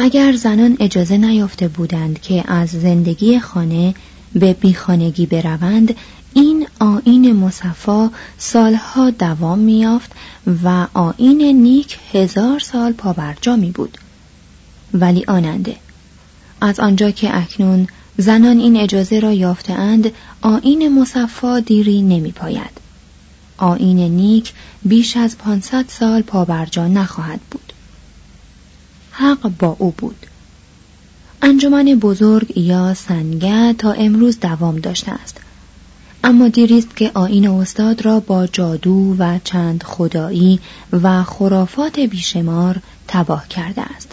اگر زنان اجازه نیافته بودند که از زندگی خانه به بیخانگی بروند این آین مصفا سالها دوام میافت و آین نیک هزار سال پابرجا می بود ولی آننده از آنجا که اکنون زنان این اجازه را یافتهاند آین مصفا دیری نمی پاید آین نیک بیش از پانصد سال پابرجا نخواهد بود. حق با او بود. انجمن بزرگ یا سنگه تا امروز دوام داشته است. اما دیریست که آین استاد را با جادو و چند خدایی و خرافات بیشمار تباه کرده است.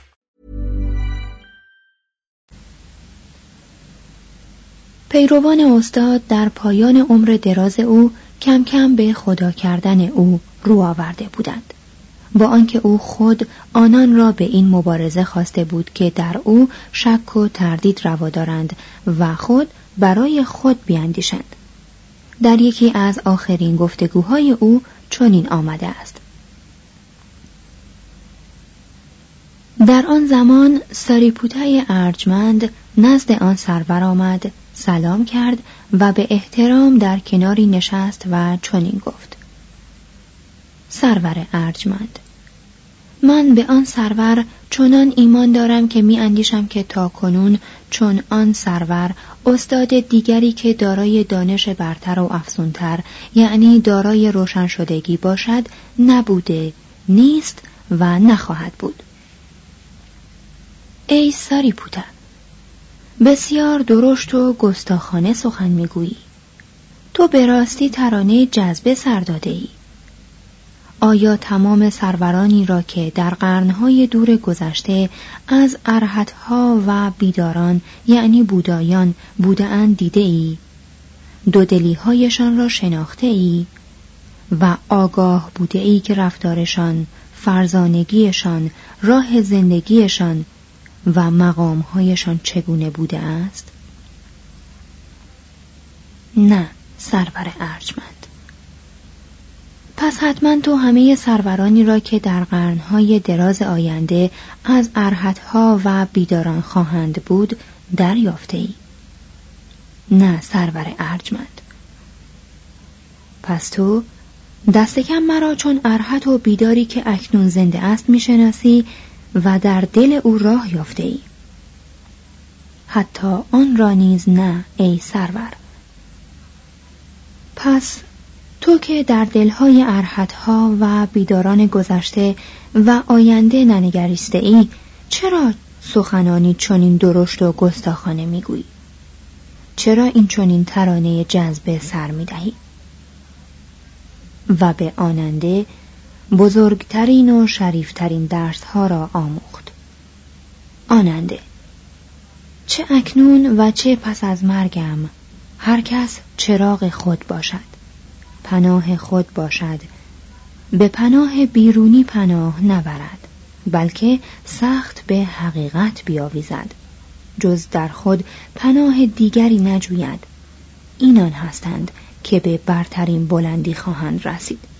پیروان استاد در پایان عمر دراز او کم کم به خدا کردن او رو آورده بودند. با آنکه او خود آنان را به این مبارزه خواسته بود که در او شک و تردید روا دارند و خود برای خود بیاندیشند. در یکی از آخرین گفتگوهای او چنین آمده است. در آن زمان ساریپوتای ارجمند نزد آن سرور آمد سلام کرد و به احترام در کناری نشست و چنین گفت. سرور ارجمند من به آن سرور چنان ایمان دارم که می اندیشم که تا کنون چون آن سرور استاد دیگری که دارای دانش برتر و افزونتر یعنی دارای روشن شدگی باشد نبوده نیست و نخواهد بود. ای ساری پوتا بسیار درشت و گستاخانه سخن می‌گویی تو به راستی ترانه جذبه سر داده ای آیا تمام سرورانی را که در قرنهای دور گذشته از ارهتها و بیداران یعنی بودایان بودهاند دیده ای؟ دودلیهایشان را شناخته ای؟ و آگاه بوده ای که رفتارشان، فرزانگیشان، راه زندگیشان و مقامهایشان چگونه بوده است؟ نه، سرور ارجمند پس حتما تو همه سرورانی را که در قرنهای دراز آینده از ارهتها و بیداران خواهند بود دریافته ای. نه سرور ارجمند پس تو دست کم مرا چون ارهت و بیداری که اکنون زنده است می‌شناسی و در دل او راه یافته ای. حتی آن را نیز نه ای سرور. پس تو که در دلهای ارحتها و بیداران گذشته و آینده ننگریسته ای چرا سخنانی چنین درشت و گستاخانه می‌گویی؟ چرا این چنین ترانه جذب سر می‌دهی؟ و به آننده بزرگترین و شریفترین درسها را آموخت. آننده. چه اکنون و چه پس از مرگم هر کس چراغ خود باشد. پناه خود باشد. به پناه بیرونی پناه نبرد بلکه سخت به حقیقت بیاویزد. جز در خود پناه دیگری نجوید. اینان هستند که به برترین بلندی خواهند رسید.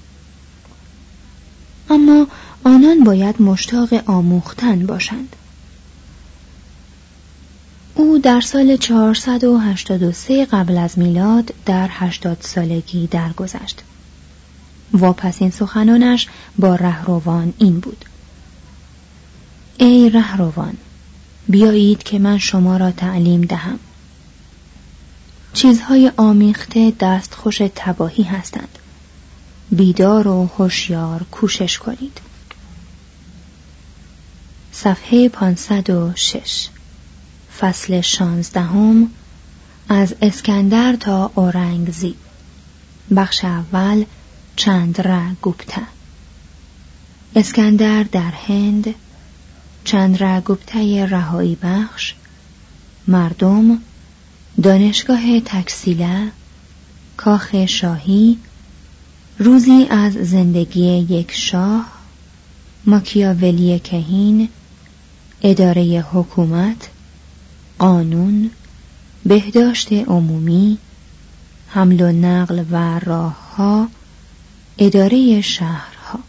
اما آنان باید مشتاق آموختن باشند او در سال 483 قبل از میلاد در 80 سالگی درگذشت. واپسین سخنانش با رهروان این بود. ای رهروان، بیایید که من شما را تعلیم دهم. چیزهای آمیخته دستخوش تباهی هستند. بیدار و هوشیار کوشش کنید. صفحه 506 فصل شانزدهم از اسکندر تا اورنگزی بخش اول چندرا گوپتا اسکندر در هند چندرا گوپتای رهایی بخش. مردم دانشگاه تکسیله کاخ شاهی روزی از زندگی یک شاه ماکیاولی کهین اداره حکومت قانون بهداشت عمومی حمل و نقل و راهها اداره شهرها.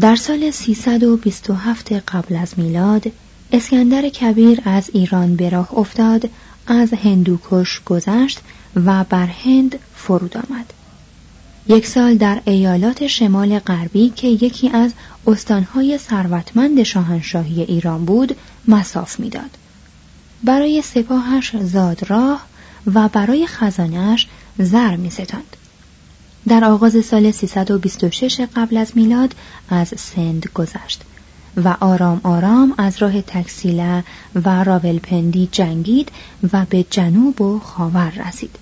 در سال 327 قبل از میلاد اسکندر کبیر از ایران به راه افتاد از هندوکش گذشت و بر هند فرود آمد یک سال در ایالات شمال غربی که یکی از استانهای ثروتمند شاهنشاهی ایران بود مساف می‌داد. برای سپاهش زاد راه و برای خزانش زر می ستند. در آغاز سال 326 قبل از میلاد از سند گذشت و آرام آرام از راه تکسیله و راولپندی جنگید و به جنوب و خاور رسید.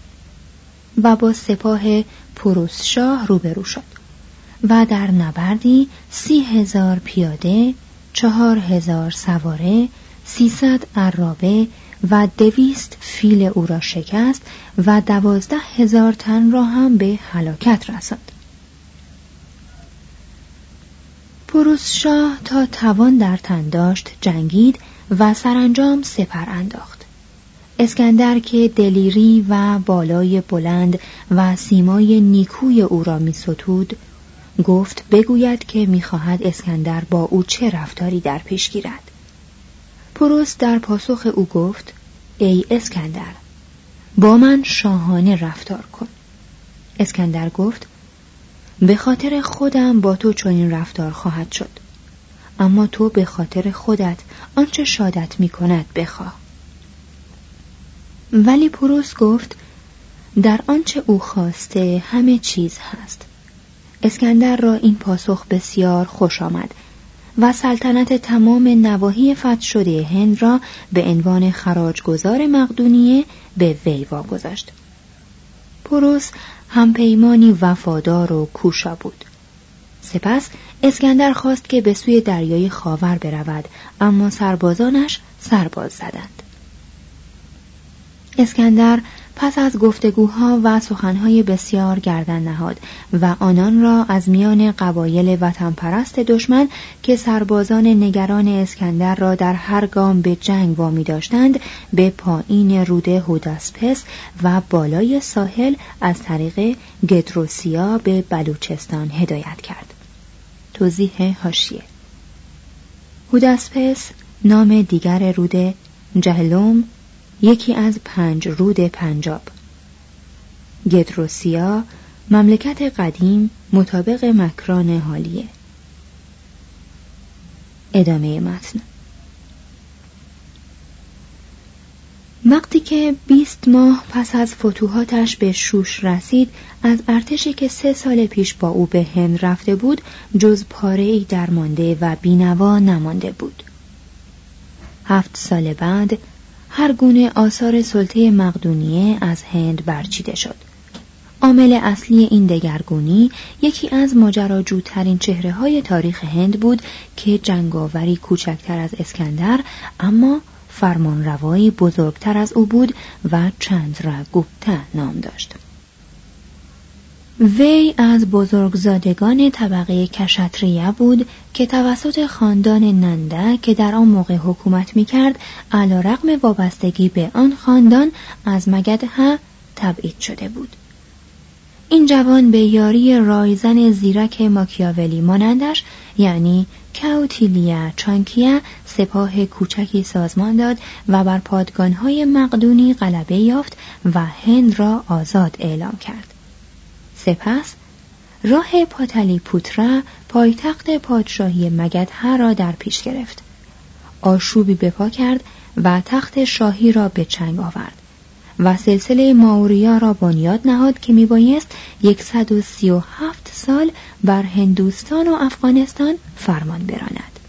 و با سپاه پروس شاه روبرو شد و در نبردی سی هزار پیاده چهار هزار سواره سیصد عرابه و دویست فیل او را شکست و دوازده هزار تن را هم به هلاکت رساند پروس شاه تا توان در تن داشت جنگید و سرانجام سپر انداخت. اسکندر که دلیری و بالای بلند و سیمای نیکوی او را می ستود گفت بگوید که می‌خواهد اسکندر با او چه رفتاری در پیش گیرد. پروس در پاسخ او گفت ای اسکندر با من شاهانه رفتار کن. اسکندر گفت به خاطر خودم با تو چنین رفتار خواهد شد. اما تو به خاطر خودت آنچه شادت می کند بخواه. ولی پروس گفت در آنچه او خواسته همه چیز هست. اسکندر را این پاسخ بسیار خوش آمد و سلطنت تمام نواحی فتح شده هند را به عنوان خراجگزار مقدونیه به وی واگذاشت. پروس همپیمانی وفادار و کوشا بود. سپس اسکندر خواست که به سوی دریای خاور برود اما سربازانش سرباز زدند. اسکندر پس از گفتگوها و سخنهای بسیار گردن نهاد و آنان را از میان قبایل وطن پرست دشمن که سربازان نگران اسکندر را در هر گام به جنگ وامی داشتند به پایین روده هوداسپس و بالای ساحل از طریق گدروسیا به بلوچستان هدایت کرد. توضیح هاشیه هوداسپس نام دیگر رود جهلوم یکی از پنج رود پنجاب. گدروسیا مملکت قدیم مطابق مکران حالیه. ادامه متن. وقتی که بیست ماه پس از فتوحاتش به شوش رسید از ارتشی که سه سال پیش با او به هند رفته بود جز پاره ای درمانده و بینوا نمانده بود. هفت سال بعد هر گونه آثار سلطه مقدونیه از هند برچیده شد. عامل اصلی این دگرگونی یکی از ماجراجوترین چهره های تاریخ هند بود که جنگاوری کوچکتر از اسکندر اما فرمانروایی بزرگتر از او بود و چند را گپته نام داشت. وی از بزرگزادگان طبقه کشتریه بود که توسط خاندان ننده که در آن موقع حکومت می کرد علا رقم وابستگی به آن خاندان از مگدها تبعید شده بود. این جوان به یاری رایزن زیرک ماکیاولی مانندش یعنی کاوتیلیا چانکیا سپاه کوچکی سازمان داد و بر پادگانهای مقدونی غلبه یافت و هند را آزاد اعلام کرد. سپس راه پاتلی پوترا پایتخت پادشاهی مگدها را در پیش گرفت. آشوبی بپا کرد و تخت شاهی را به چنگ آورد و سلسله ماوریا را بنیاد نهاد که میبایست 137 سال بر هندوستان و افغانستان فرمان براند.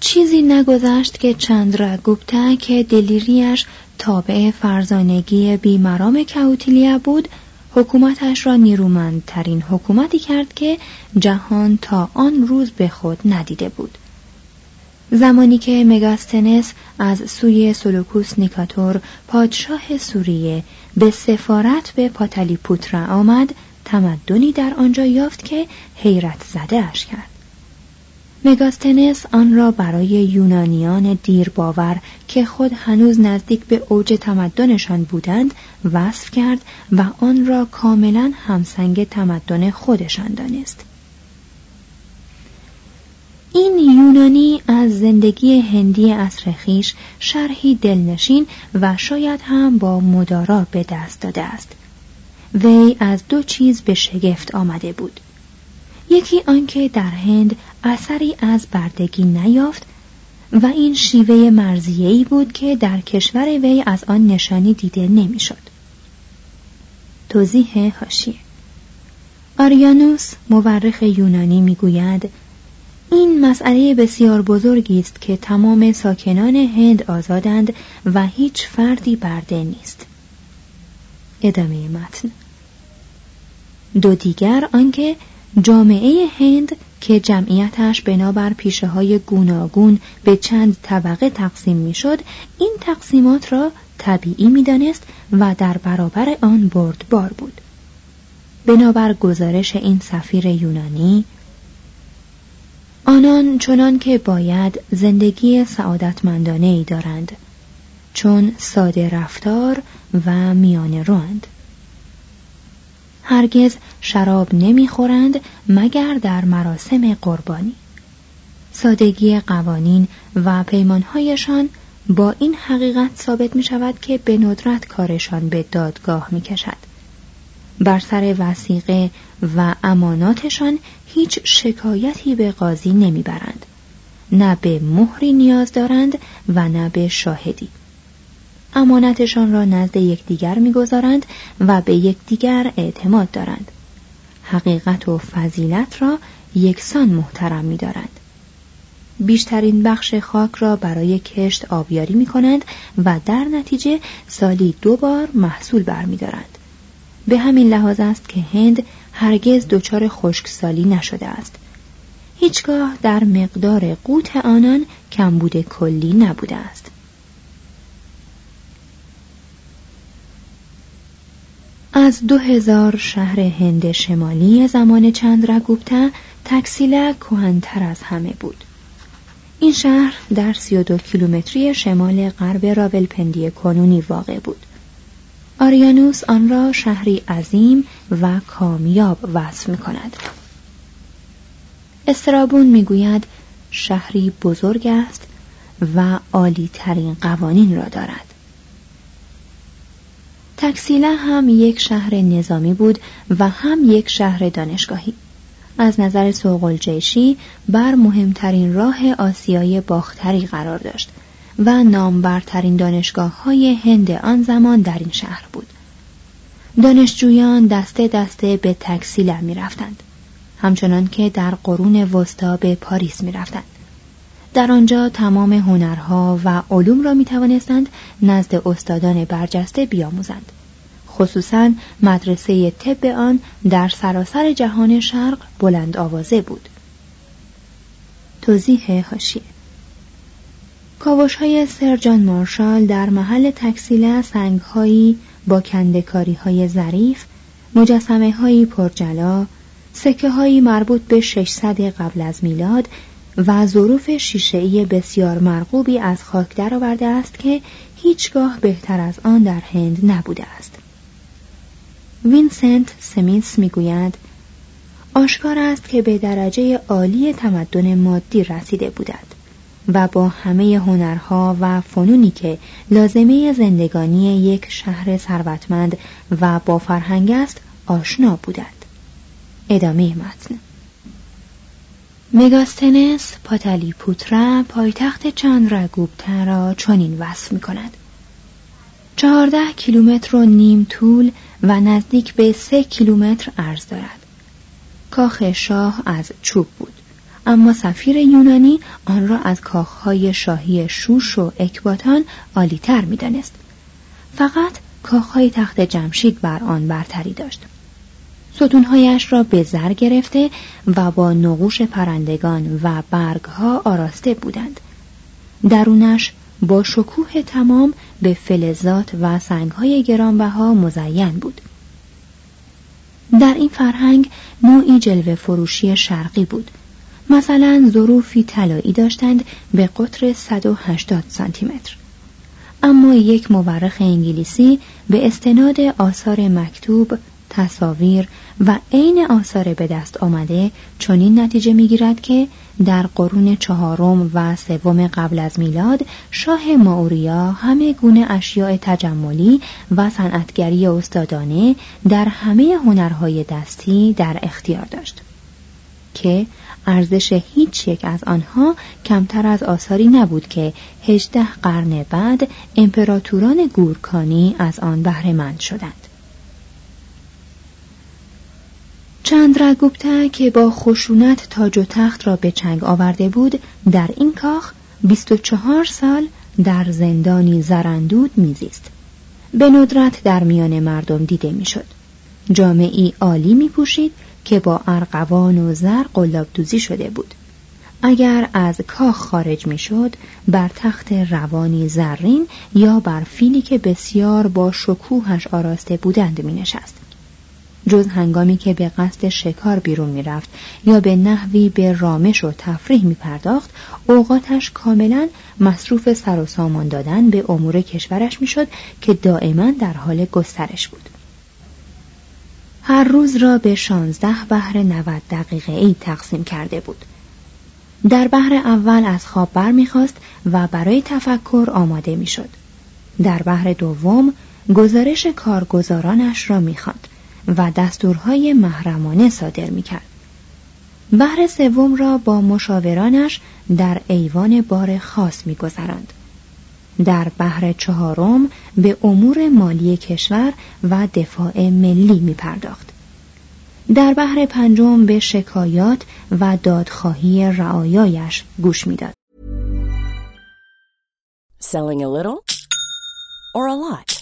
چیزی نگذشت که چندرا گپتا که دلیریش تابع فرزانگی بیمرام کاوتیلیا بود حکومتش را نیرومندترین حکومتی کرد که جهان تا آن روز به خود ندیده بود. زمانی که مگاستنس از سوی سلوکوس نیکاتور پادشاه سوریه به سفارت به پوترا آمد تمدنی در آنجا یافت که حیرت زده اش کرد. مگاستنس آن را برای یونانیان دیر باور که خود هنوز نزدیک به اوج تمدنشان بودند وصف کرد و آن را کاملا همسنگ تمدن خودشان دانست. این یونانی از زندگی هندی اصرخیش شرحی دلنشین و شاید هم با مدارا به دست داده است. وی از دو چیز به شگفت آمده بود. یکی آنکه در هند اثری از بردگی نیافت و این شیوه مرزیه‌ای بود که در کشور وی از آن نشانی دیده نمی‌شد. توضیح هاشیه. آریانوس مورخ یونانی می‌گوید این مسئله بسیار بزرگی است که تمام ساکنان هند آزادند و هیچ فردی برده نیست. ادامه متن. دو دیگر آنکه جامعه هند که جمعیتش بنابر پیشه های گوناگون به چند طبقه تقسیم می‌شد این تقسیمات را طبیعی می‌دانست و در برابر آن بردبار بود. بنابر گزارش این سفیر یونانی آنان چنان که باید زندگی سعادتمندانه ای دارند چون ساده رفتار و میان روند هرگز شراب نمی‌خورند مگر در مراسم قربانی سادگی قوانین و پیمانهایشان با این حقیقت ثابت می شود که به ندرت کارشان به دادگاه می کشد. بر سر وسیقه و اماناتشان هیچ شکایتی به قاضی نمی‌برند. نه به مهری نیاز دارند و نه به شاهدی. امانتشان را نزد یکدیگر می‌گذارند و به یکدیگر اعتماد دارند حقیقت و فضیلت را یکسان محترم می‌دارند بیشترین بخش خاک را برای کشت آبیاری می کنند و در نتیجه سالی دو بار محصول برمیدارند. به همین لحاظ است که هند هرگز دچار خشکسالی نشده است. هیچگاه در مقدار قوت آنان کمبود کلی نبوده است. از دو هزار شهر هند شمالی زمان چندرگوپتا تکسیله کهنتر از همه بود این شهر در 32 کیلومتری شمال غرب راولپندی کنونی واقع بود آریانوس آن را شهری عظیم و کامیاب وصف می کند. استرابون می‌گوید شهری بزرگ است و عالی ترین قوانین را دارد. تکسیله هم یک شهر نظامی بود و هم یک شهر دانشگاهی. از نظر سوقل جیشی بر مهمترین راه آسیای باختری قرار داشت و نامبرترین دانشگاه های هند آن زمان در این شهر بود. دانشجویان دسته دسته به تکسیله می رفتند. همچنان که در قرون وسطا به پاریس می رفتند. در آنجا تمام هنرها و علوم را می توانستند نزد استادان برجسته بیاموزند. خصوصا مدرسه طب آن در سراسر جهان شرق بلند آوازه بود. توضیح هاشیه کاوش های سرجان مارشال در محل تکسیله سنگ هایی با کندکاری های ظریف مجسمه هایی پرجلا سکه هایی مربوط به 600 قبل از میلاد و ظروف شیشهای بسیار مرغوبی از خاک درآورده است که هیچگاه بهتر از آن در هند نبوده است. وینسنت سمیس می‌گوید آشکار است که به درجه عالی تمدن مادی رسیده بودند و با همه هنرها و فنونی که لازمه زندگانی یک شهر ثروتمند و با فرهنگ است آشنا بودند ادامه متن مگاستنس پاتالی پوترا پایتخت چندراگوپتا را چنین وصف می کند چهارده کیلومتر و نیم طول و نزدیک به سه کیلومتر عرض دارد. کاخ شاه از چوب بود. اما سفیر یونانی آن را از کاخهای شاهی شوش و اکباتان عالیتر می‌دانست. فقط کاخهای تخت جمشید بر آن برتری داشت. ستونهایش را به زر گرفته و با نقوش پرندگان و برگها آراسته بودند. درونش با شکوه تمام به فلزات و سنگهای گرانبها مزین بود. در این فرهنگ نوعی جلوه فروشی شرقی بود. مثلا ظروفی طلایی داشتند به قطر 180 سانتی متر اما یک مورخ انگلیسی به استناد آثار مکتوب تصاویر و عین آثار به دست آمده چنین نتیجه می‌گیرد که در قرون چهارم و سوم قبل از میلاد شاه ماوریا همه گونه اشیاء تجملی و صنعتگری استادانه در همه هنرهای دستی در اختیار داشت که ارزش هیچ یک از آنها کمتر از آثاری نبود که هجده قرن بعد امپراتوران گورکانی از آن بهرهمند شدند. چندراگوپتا که با خشونت تاج و تخت را به چنگ آورده بود در این کاخ 24 سال در زندانی زرندود میزیست. به ندرت در میان مردم دیده می‌شد. جامعی عالی می پوشید که با ارقوان و زر قلاب دوزی شده بود. اگر از کاخ خارج می‌شد بر تخت روانی زرین یا بر فیلی که بسیار با شکوهش آراسته بودند می نشست جز هنگامی که به قصد شکار بیرون می‌رفت یا به نحوی به رامش و تفریح می پرداخت اوقاتش کاملا مصروف سر و سامان دادن به امور کشورش می‌شد که دائما در حال گسترش بود. هر روز را به شانزده بهر نود دقیقه ای تقسیم کرده بود. در بهر اول از خواب برمیخواست و برای تفکر آماده می‌شد. در بهر دوم گزارش کارگزارانش را می‌خواند. و دستورهای محرمانه صادر می‌کرد بهر سوم را با مشاورانش در ایوان بار خاص میگذراند در بحر چهارم به امور مالی کشور و دفاع ملی می پرداخت. در بحر پنجم به شکایات و دادخواهی رعایایش گوش می‌داد. Selling a little or a lot?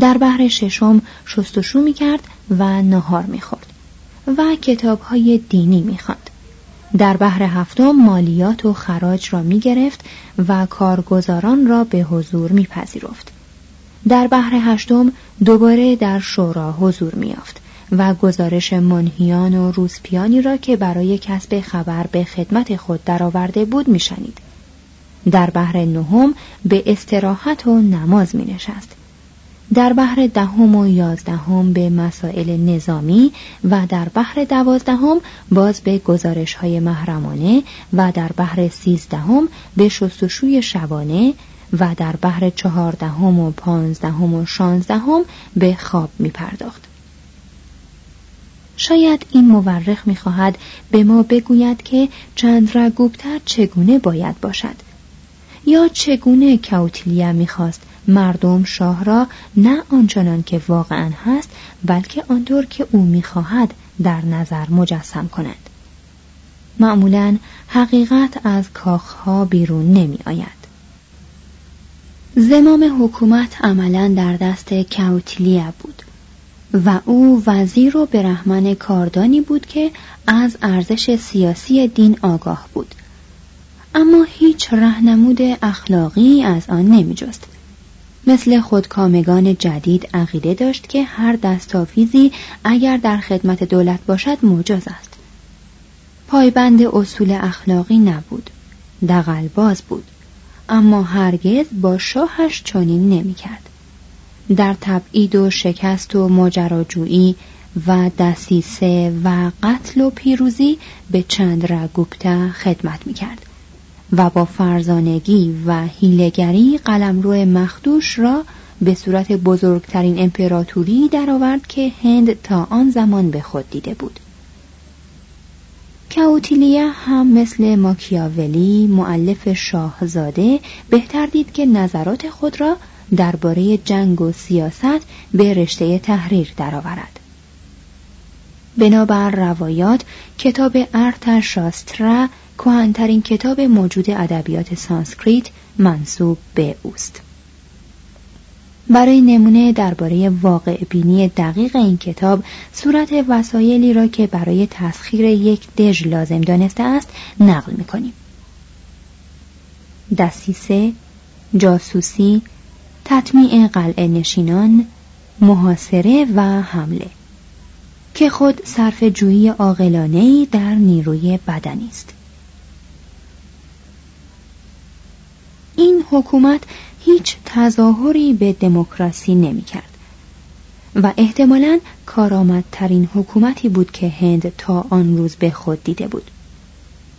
در بحر ششم شستشو می کرد و نهار می خورد و کتاب های دینی می خواند. در بحر هفتم مالیات و خراج را می گرفت و کارگزاران را به حضور می پذیرفت. در بحر هشتم دوباره در شورا حضور می یافت و گزارش منهیان و روسپیانی را که برای کسب خبر به خدمت خود درآورده بود میشنید در بحر نهم به استراحت و نماز می نشست. در بحر دهم و یازدهم به مسائل نظامی و در بحر دوازدهم باز به گزارش های محرمانه و در بحر سیزدهم به شستشوی شبانه و در بحر چهاردهم و پانزدهم و شانزدهم به خواب می پرداخت. شاید این مورخ می‌خواهد به ما بگوید که چندرگوپتر چگونه باید باشد یا چگونه کوتیلیا می‌خواست مردم شاه را نه آنچنان که واقعا هست بلکه آنطور که او می‌خواهد در نظر مجسم کند معمولا حقیقت از کاخها بیرون نمی آید. زمام حکومت عملا در دست کوتیلیا بود و او وزیر و برهمن کاردانی بود که از ارزش سیاسی دین آگاه بود اما هیچ رهنمود اخلاقی از آن نمی جست. مثل خودکامگان جدید عقیده داشت که هر دستاویزی اگر در خدمت دولت باشد مجاز است. پایبند اصول اخلاقی نبود دقلباز بود اما هرگز با شاهش چنین نمی‌کرد. در تبعید و شکست و ماجراجویی و دسیسه و قتل و پیروزی به چند رگوپته خدمت می‌کرد. و با فرزانگی و هیلگری قلمرو مخدوش را به صورت بزرگترین امپراتوری درآورد که هند تا آن زمان به خود دیده بود کاوتیلیا هم مثل ماکیاولی معلف شاهزاده بهتر دید که نظرات خود را درباره جنگ و سیاست به رشته تحریر درآورد. بنابر روایات کتاب ارت شاسترا کهنترین کتاب موجود ادبیات سانسکریت منصوب به اوست. برای نمونه درباره واقع بینی دقیق این کتاب صورت وسایلی را که برای تسخیر یک دژ لازم دانسته است نقل می کنیم. دسیسه، جاسوسی، تطمیع قلعه نشینان، محاصره و حمله که خود صرف جویی عاقلانه در نیروی بدنی است. حکومت هیچ تظاهری به دموکراسی نمی کرد و احتمالا کارآمدترین حکومتی بود که هند تا آن روز به خود دیده بود.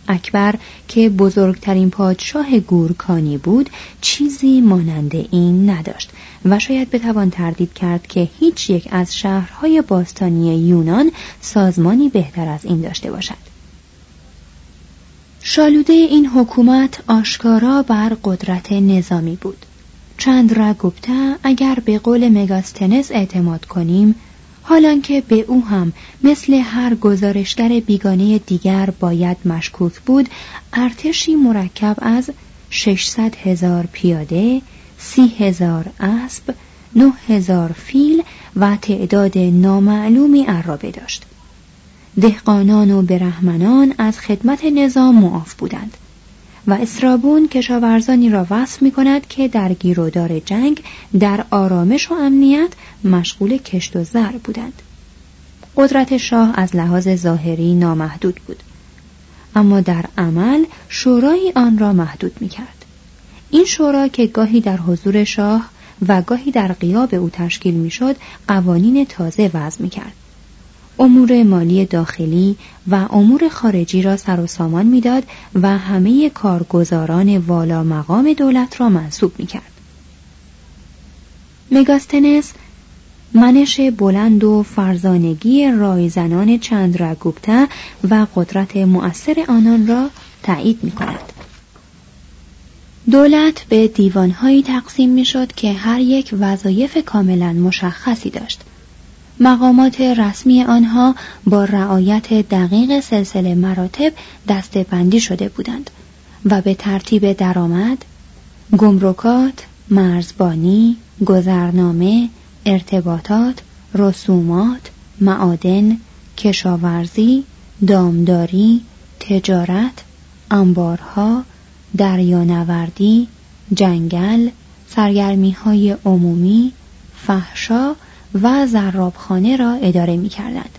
اکبر که بزرگترین پادشاه گورکانی بود چیزی مانند این نداشت و شاید بتوان تردید کرد که هیچ یک از شهرهای باستانی یونان سازمانی بهتر از این داشته باشد شالوده این حکومت آشکارا بر قدرت نظامی بود چند گپته اگر به قول مگاستنس اعتماد کنیم حالان که به او هم مثل هر گزارشگر بیگانه دیگر باید مشکوک بود ارتشی مرکب از 600 هزار پیاده، سی هزار اسب، نه هزار فیل و تعداد نامعلومی عرابه داشت. دهقانان و برهمنان از خدمت نظام معاف بودند و اسرابون کشاورزانی را وصف می کند که در گیرودار جنگ در آرامش و امنیت مشغول کشت و زر بودند قدرت شاه از لحاظ ظاهری نامحدود بود اما در عمل شورای آن را محدود می کرد. این شورا که گاهی در حضور شاه و گاهی در قیاب او تشکیل می شد قوانین تازه وضع می کرد. امور مالی داخلی و امور خارجی را سر و سامان می‌داد و همه کارگزاران والا مقام دولت را منصوب می کرد. مگاستنس منش بلند و فرزانگی رایزنان چند رگوبته و قدرت مؤثر آنان را تایید می کند. دولت به دیوانهایی تقسیم می شد که هر یک وظایف کاملا مشخصی داشت. مقامات رسمی آنها با رعایت دقیق سلسله مراتب دستبندی شده بودند و به ترتیب درآمد، گمرکات، مرزبانی، گذرنامه، ارتباطات، رسومات، معادن، کشاورزی، دامداری، تجارت، انبارها، دریانوردی، جنگل، سرگرمی های عمومی، فحشا و زرابخانه را اداره می کردند.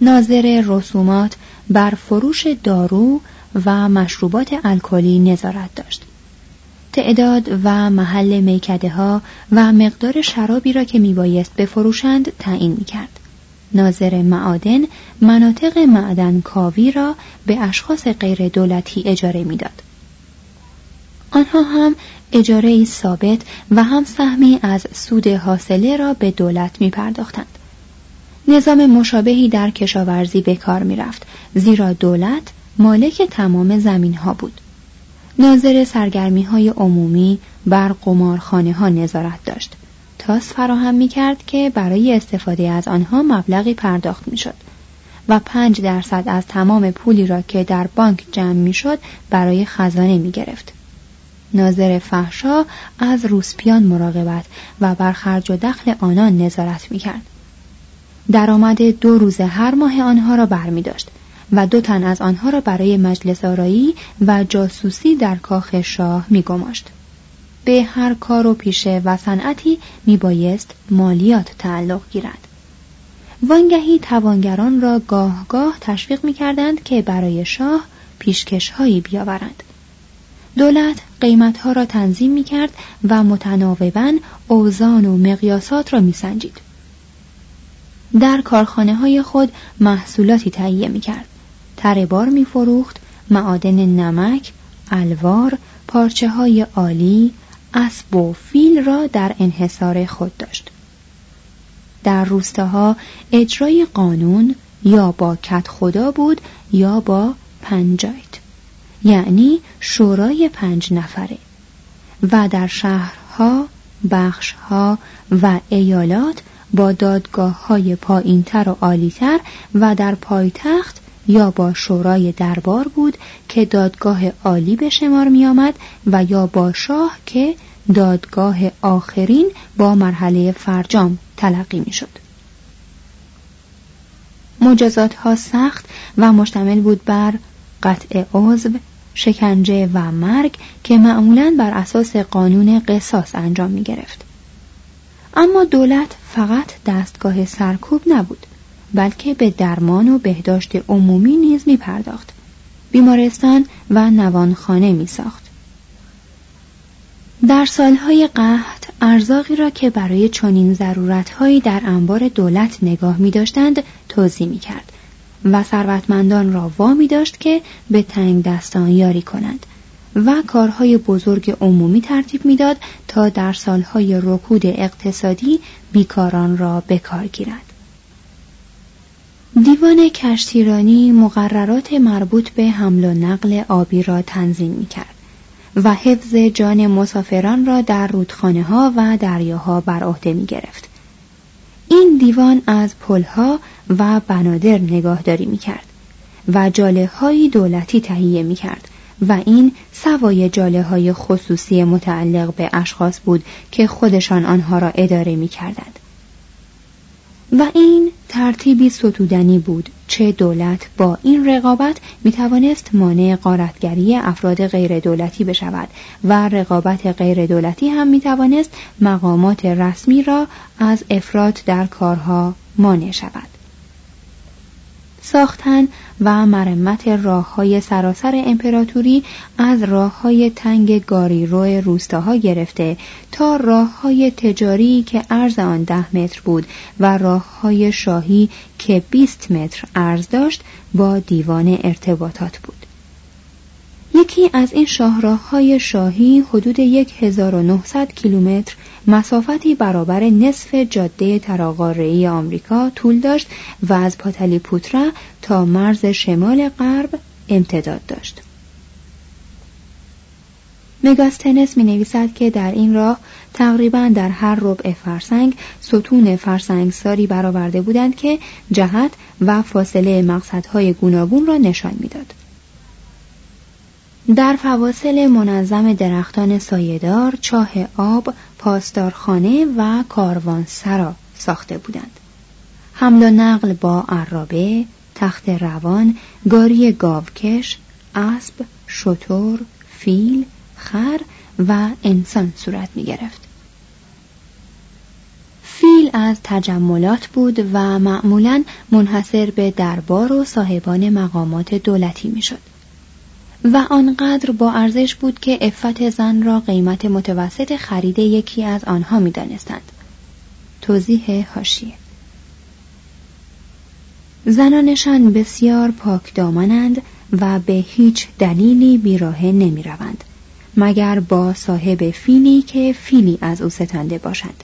ناظر رسومات بر فروش دارو و مشروبات الکلی نظارت داشت. تعداد و محل میکده ها و مقدار شرابی را که میبایست بفروشند تعیین می‌کرد. ناظر معادن مناطق معدن کاوی را به اشخاص غیر دولتی اجاره می‌داد. آنها هم اجاره ثابت و هم سهمی از سود حاصله را به دولت می پرداختند. نظام مشابهی در کشاورزی به کار می رفت زیرا دولت مالک تمام زمین ها بود. ناظر سرگرمی های عمومی بر قمارخانه ها نظارت داشت. تاس فراهم می کرد که برای استفاده از آنها مبلغی پرداخت می شد و پنج درصد از تمام پولی را که در بانک جمع می شد برای خزانه می گرفت. ناظر فحشا از روسپیان مراقبت و بر خرج و دخل آنان نظارت می‌کرد درآمد دو روز هر ماه آنها را برمی داشت و دو تن از آنها را برای مجلس آرایی و جاسوسی در کاخ شاه می گماشت. به هر کار و پیشه و صنعتی می بایست مالیات تعلق گیرد. وانگهی توانگران را گاه گاه تشویق می کردند که برای شاه پیشکش هایی بیاورند. دولت قیمتها را تنظیم می کرد و متناوبا اوزان و مقیاسات را می سنجید. در کارخانه های خود محصولاتی تهیه می کرد. تره بار می فروخت، معادن نمک، الوار، پارچه های عالی، اسب و فیل را در انحصار خود داشت. در روستاها اجرای قانون یا با کت خدا بود یا با پنجایت. یعنی شورای پنج نفره و در شهرها، بخشها و ایالات با دادگاه های پایینتر و عالیتر و در پایتخت یا با شورای دربار بود که دادگاه عالی به شمار می آمد و یا با شاه که دادگاه آخرین با مرحله فرجام تلقی می شد. مجازات ها سخت و مشتمل بود بر قطع عضو، شکنجه و مرگ که معمولا بر اساس قانون قصاص انجام می گرفت. اما دولت فقط دستگاه سرکوب نبود بلکه به درمان و بهداشت عمومی نیز می پرداخت. بیمارستان و نوانخانه می ساخت. در سالهای قحط ارزاقی را که برای چنین ضرورتهایی در انبار دولت نگاه می داشتند توضیح می کرد و ثروتمندان را وامی داشت که به تنگ دستان یاری کنند و کارهای بزرگ عمومی ترتیب می‌داد تا در سالهای رکود اقتصادی بیکاران را به کار گیرد دیوان کشتیرانی مقررات مربوط به حمل و نقل آبی را تنظیم می کرد و حفظ جان مسافران را در رودخانه ها و دریاها بر عهده می گرفت. این دیوان از پلها و بنادر نگاهداری می کرد و جاله های دولتی تهیه می کرد و این سوای جاله های خصوصی متعلق به اشخاص بود که خودشان آنها را اداره می کردند. و این ترتیبی ستودنی بود. چه دولت با این رقابت می توانست مانع قارتگری افراد غیر دولتی بشود و رقابت غیر دولتی هم می توانست مقامات رسمی را از افراد در کارها مانع شود. ساختن و مرمت راه های سراسر امپراتوری از راه های تنگ گاریرو روستاها گرفته تا راه های تجاری که عرض آن ده متر بود و راه های شاهی که 20 متر عرض داشت با دیوان ارتباطات بود. یکی از این شاهراه های شاهی حدود 1900 کیلومتر مسافتی برابر نصف جاده تراقارعی آمریکا طول داشت و از پاتالی پوترا تا مرز شمال غرب امتداد داشت. مگاستنس می نویسد که در این راه تقریبا در هر ربع فرسنگ ستون فرسنگ ساری برآورده بودند که جهت و فاصله مقصدهای گوناگون را نشان می‌داد. در فواصل منظم درختان سایهدار چاه آب پاسدارخانه و کاروان سرا ساخته بودند حمل و نقل با عرابه تخت روان گاری گاوکش اسب شتر فیل خر و انسان صورت می گرفت. فیل از تجملات بود و معمولا منحصر به دربار و صاحبان مقامات دولتی می‌شد. و آنقدر با ارزش بود که افت زن را قیمت متوسط خرید یکی از آنها می دانستند. توضیح هاشیه. زنانشان بسیار پاک دامنند و به هیچ دلیلی بیراه نمی روند مگر با صاحب فیلی که فیلی از او ستانده باشد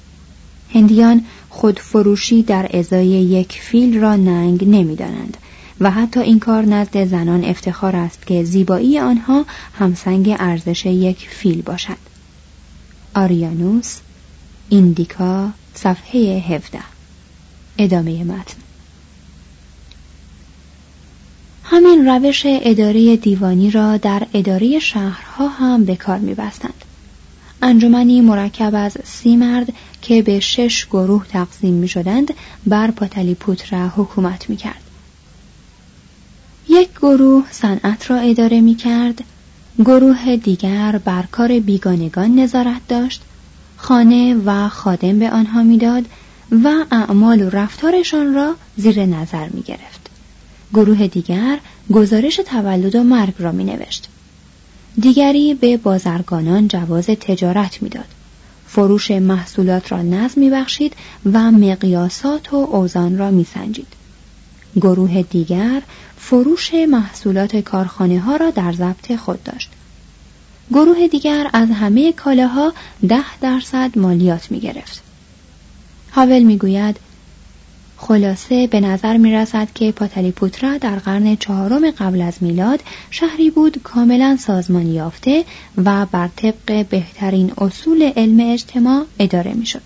هندیان خودفروشی در ازای یک فیل را ننگ نمی دانند و حتی این کار نزد زنان افتخار است که زیبایی آنها همسنگ ارزش یک فیل باشد. آریانوس ایندیکا صفحه 17 ادامه متن. همین روش اداره دیوانی را در اداره شهرها هم به کار میبستند. انجمنی مرکب از سی مرد که به شش گروه تقسیم می شدند بر پوترا حکومت می کرد. یک گروه صنعت را اداره می کرد گروه دیگر بر کار بیگانگان نظارت داشت خانه و خادم به آنها می‌داد و اعمال و رفتارشان را زیر نظر می گرفت. گروه دیگر گزارش تولد و مرگ را می نوشت. دیگری به بازرگانان جواز تجارت می‌داد. فروش محصولات را نظم می بخشید و مقیاسات و اوزان را می سنجید. گروه دیگر فروش محصولات کارخانه ها را در ضبط خود داشت. گروه دیگر از همه کالاها ده درصد مالیات می گرفت. هاول می گوید خلاصه به نظر می رسد که پاتلیپوترا در قرن چهارم قبل از میلاد شهری بود کاملا سازمان یافته و بر طبق بهترین اصول علم اجتماع اداره می شد.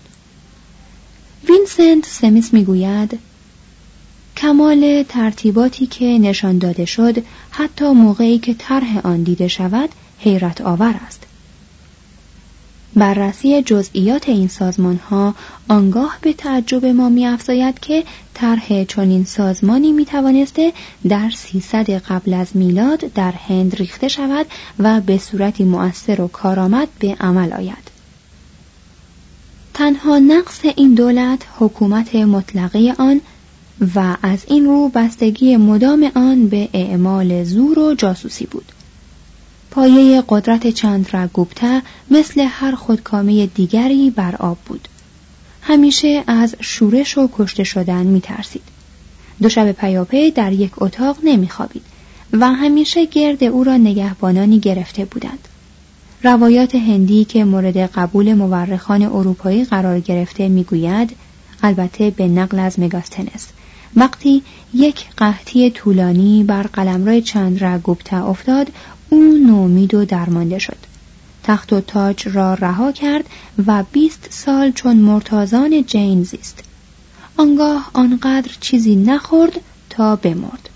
وینسنت سمیس می گوید کمال ترتیباتی که نشان داده شد حتی موقعی که طرح آن دیده شود حیرت آور است. بررسی جزئیات این سازمان ها آنگاه به تعجب ما میافزاید که طرح چنین سازمانی می توانسته در سیصد قبل از میلاد در هند ریخته شود و به صورتی مؤثر و کارآمد به عمل آید. تنها نقص این دولت حکومت مطلقه آن و از این رو بستگی مدام آن به اعمال زور و جاسوسی بود پایه قدرت چند گوپته مثل هر خودکامه دیگری بر آب بود همیشه از شورش و کشته شدن می ترسید. دو شب پیاپی در یک اتاق نمی خوابید و همیشه گرد او را نگهبانانی گرفته بودند. روایات هندی که مورد قبول مورخان اروپایی قرار گرفته می‌گوید البته به نقل از مگاستنس وقتی یک قحطی طولانی بر قلمرو چندر گپتا افتاد او نومید و درمانده شد. تخت و تاج را رها کرد و بیست سال چون مرتازان جین زیست. آنگاه آنقدر چیزی نخورد تا بمرد.